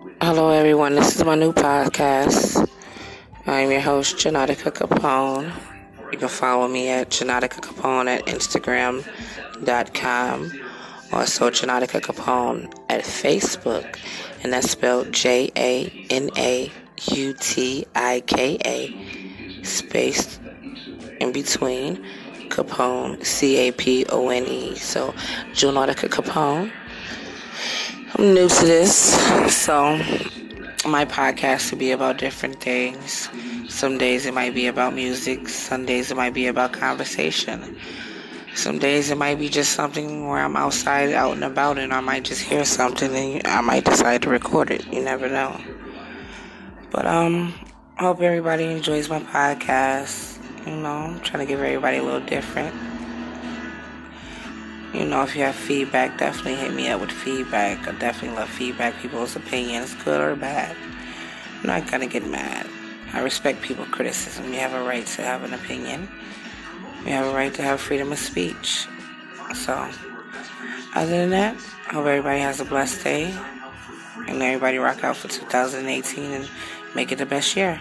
Hello, everyone. This is my new podcast. I'm your host, Janautika Capone. You can follow me at Janautika Capone at Instagram.com. Also, Janautika Capone at Facebook, and that's spelled J A N A U T I K A, space in between Capone, C A P O N E. So, Janautika Capone. I'm new to this, so my podcast will be about different things. Some days it might be about music, some days it might be about conversation. Some days it might be just something where I'm outside, out and about, and I might just hear something and I might decide to record it. You never know. But, um, I hope everybody enjoys my podcast. You know, I'm trying to give everybody a little different. You know, if you have feedback, definitely hit me up with feedback. I definitely love feedback, people's opinions, good or bad. I'm not gonna get mad. I respect people's criticism. You have a right to have an opinion. You have a right to have freedom of speech. So, other than that, I hope everybody has a blessed day. And everybody rock out for 2018 and make it the best year.